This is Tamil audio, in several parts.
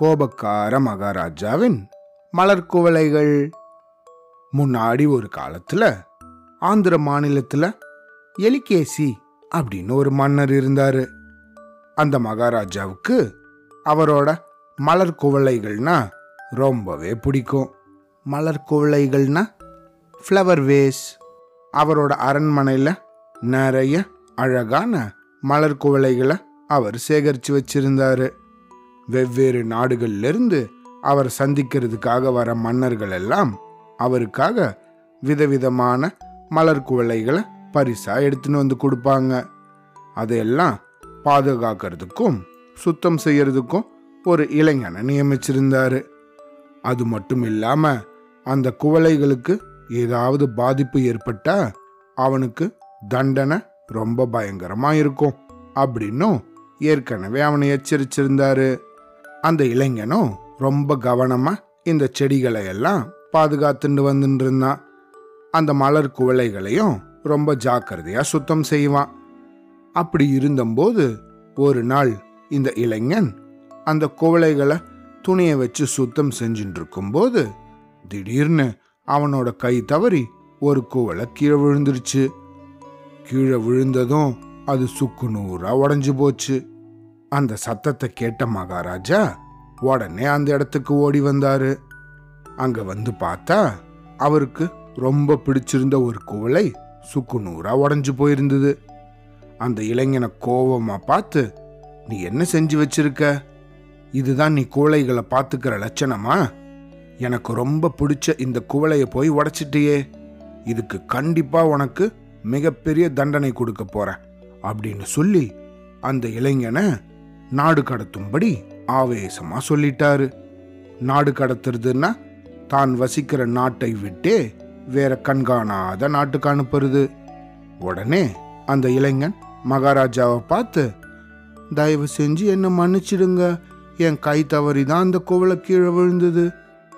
கோபக்கார மகாராஜாவின் மலர் குவளைகள். முன்னாடி ஒரு காலத்துல ஆந்திர மாநிலத்துல எலிகேசி அப்படின்னு ஒரு மன்னர் இருந்தாரு. அந்த மகாராஜாவுக்கு அவரோட மலர் குவளைகள்னா ரொம்பவே பிடிக்கும். மலர் குவளைகள்னா ஃப்ளவர் வேஸ் அவரோட அரண்மனையில் நிறைய அழகான மலர் குவளைகளை அவர் சேகரித்து வச்சிருந்தாரு. வெவ்வேறு நாடுகள்லேருந்து அவர் சந்திக்கிறதுக்காக வர மன்னர்கள் எல்லாம் அவருக்காக விதவிதமான மலர் குவளைகளை பரிசா எடுத்துன்னு வந்து கொடுப்பாங்க. அதையெல்லாம் பாதுகாக்கிறதுக்கும் சுத்தம் செய்யறதுக்கும் ஒரு இளைஞனை நியமிச்சிருந்தாரு. அது மட்டும் இல்லாம அந்த குவளைகளுக்கு ஏதாவது பாதிப்பு ஏற்பட்டா அவனுக்கு தண்டனை ரொம்ப பயங்கரமா இருக்கும். அப்படின்னும் ஏற்கனவே அவனை எச்சரிச்சிருந்தாரு. அந்த இளைஞனும் ரொம்ப கவனமா இந்த செடிகளை எல்லாம் பாதுகாத்துட்டு வந்துட்டு இருந்தான் அந்த மலர் குவளைகளையும் ரொம்ப ஜாக்கிரதையா சுத்தம் செய்வான். அப்படி இருந்தபோது ஒரு நாள் இந்த இளைஞன் அந்த குவளைகளை துணியை வச்சு சுத்தம் செஞ்சுட்டு இருக்கும்போது திடீர்னு அவனோட கை தவறி ஒரு குவளை கீழே விழுந்துருச்சு. கீழே விழுந்ததும் அது சுக்கு நூறா உடஞ்சு போச்சு. அந்த சத்தத்தை கேட்ட மகாராஜா உடனே அந்த இடத்துக்கு ஓடி வந்தாரு. அங்க வந்து பார்த்தா அவருக்கு ரொம்ப பிடிச்சிருந்த ஒரு குவளை சுக்கு நூறா உடஞ்சு போயிருந்தது. அந்த இளைஞனை கோபமா பார்த்து நீ என்ன செஞ்சு வச்சிருக்க? இதுதான் நீ குவளைகளை பார்த்துக்கிற லட்சணமா? எனக்கு ரொம்ப பிடிச்ச இந்த குவளைய போய் உடைச்சிட்டியே. இதுக்கு கண்டிப்பா உனக்கு மிகப்பெரிய தண்டனை கொடுக்க போறேன் அப்படின்னு சொல்லி அந்த இளைஞனை நாடு கடத்தும்படி ஆவேசமா சொல்லிட்டாரு. நாடு கடத்துறதுன்னா தான் வசிக்கிற நாட்டை விட்டே வேற கண்காணாத நாட்டுக்கு அனுப்புறது. உடனே அந்த இளைஞன் மகாராஜாவை பார்த்து தயவு செஞ்சு என்ன மன்னிச்சிடுங்க. என் கை தவறி தான் அந்த குவளை கீழே விழுந்தது.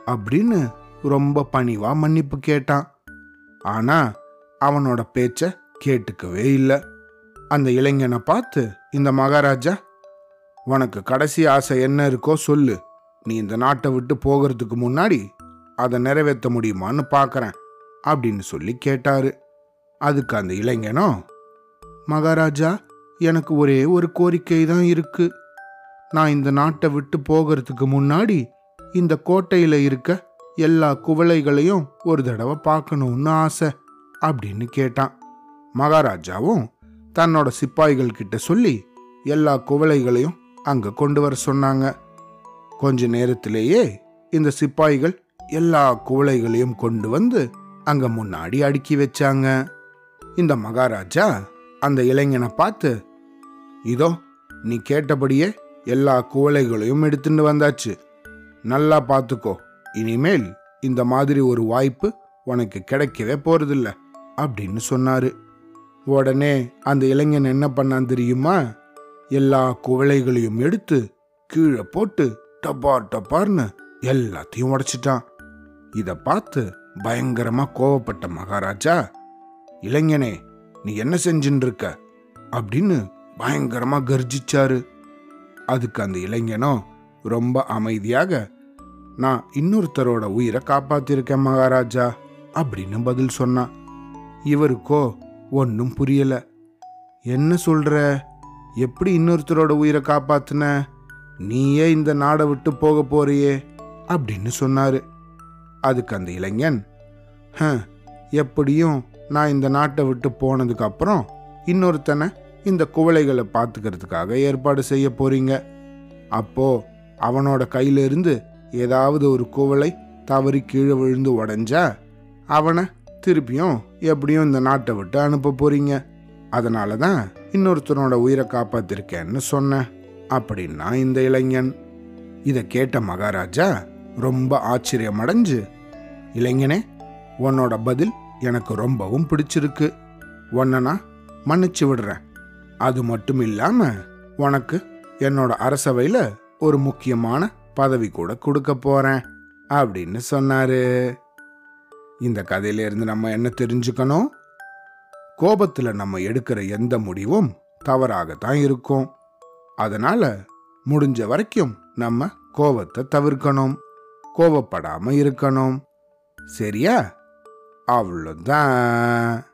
அப்படின்னு ரொம்ப பணிவா மன்னிப்பு கேட்டான். ஆனா அவனோட பேச்ச கேட்டுக்கவே இல்லை. அந்த இளைஞனை பார்த்து இந்த மகாராஜா உனக்கு கடைசி ஆசை என்ன இருக்கோ சொல்லு. நீ இந்த நாட்டை விட்டு போகிறதுக்கு முன்னாடி அதை நிறைவேற்ற முடியுமான்னு பார்க்குறேன் அப்படின்னு சொல்லி கேட்டாரு. அதுக்கு அந்த இளைஞனோ மகாராஜா எனக்கு ஒரே ஒரு கோரிக்கை தான் இருக்கு. நான் இந்த நாட்டை விட்டு போகிறதுக்கு முன்னாடி இந்த கோட்டையில் இருக்க எல்லா குவளைகளையும் ஒரு தடவை பார்க்கணும்னு ஆசை அப்படின்னு கேட்டான். மகாராஜாவும் தன்னோட சிப்பாய்கள் கிட்ட சொல்லி எல்லா குவளைகளையும் அங்க கொண்டு வர சொன்னாங்க. கொஞ்ச நேரத்திலேயே இந்த சிப்பாய்கள் எல்லா குவளைகளையும் கொண்டு வந்து அங்க முன்னாடி அடுக்கி வச்சாங்க. இந்த மகாராஜா அந்த இளைஞனை பார்த்து இதோ நீ கேட்டபடியே எல்லா குவளைகளையும் எடுத்துட்டு வந்தாச்சு. நல்லா பார்த்துக்கோ இனிமேல் இந்த மாதிரி ஒரு வாய்ப்பு உனக்கு கிடைக்கவே போறதில்ல அப்படின்னு சொன்னாரு. உடனே அந்த இளைஞன் என்ன பண்ணான் தெரியுமா? எல்லா குவளைகளையும் எடுத்து கீழே போட்டு டப்பா டப்பார்னு எல்லாத்தையும் உடைச்சிட்டான். இதை பார்த்து பயங்கரமா கோவப்பட்ட மகாராஜா இளைஞனே நீ என்ன செஞ்சுட்டு இருக்க அப்படின்னு பயங்கரமா கர்ஜிச்சாரு. அதுக்கு அந்த இளைஞனும் ரொம்ப அமைதியாக நான் இன்னொருத்தரோட உயிரை காப்பாத்திருக்கேன் மகாராஜா அப்படின்னு பதில் சொன்னான். இவருக்கோ ஒன்றும் புரியல. என்ன சொல்ற? எப்படி இன்னொருத்தரோட உயிரை காப்பாத்தின? நீயே இந்த நாடை விட்டு போக போறியே அப்படின்னு சொன்னாரு. அதுக்கு அந்த இளைஞன் "ஹ, எப்படியும் நான் இந்த நாட்டை விட்டு போனதுக்கு அப்புறம் இன்னொருத்தனை இந்த குவளைகளை பார்த்துக்கிறதுக்காக ஏற்பாடு செய்ய போறீங்க. அப்போ அவனோட கையிலிருந்து ஏதாவது ஒரு குவளை தவறி கீழே விழுந்து உடஞ்சா அவனை திருப்பியும் எப்படியும் இந்த நாட்டை விட்டு அனுப்ப போறீங்க. அதனால தான் இன்னொருத்தனோட உயிரை காப்பாத்திருக்கேன்னு சொன்னேன் அப்படின்னா இந்த இளைஞன். இதை கேட்ட மகாராஜா ரொம்ப ஆச்சரியமடைஞ்சு இளைஞனே உன்னோட பதில் எனக்கு ரொம்பவும் பிடிச்சிருக்கு. உன்னை நான் மன்னிச்சு விடுறேன். அது மட்டும் இல்லாம உனக்கு என்னோட அரசவையில ஒரு முக்கியமான பதவி கூட கொடுக்க போறேன் அப்படின்னு சொன்னாரு. இந்த கதையிலேருந்து நம்ம என்ன தெரிஞ்சுக்கணும்? கோபத்தில் நம்ம எடுக்கிற எந்த முடிவும் தவறாகத்தான் இருக்கும். அதனால முடிஞ்ச வரைக்கும் நம்ம கோபத்தை தவிர்க்கணும். கோவப்படாமல் இருக்கணும். சரியா? அவ்வளோதான்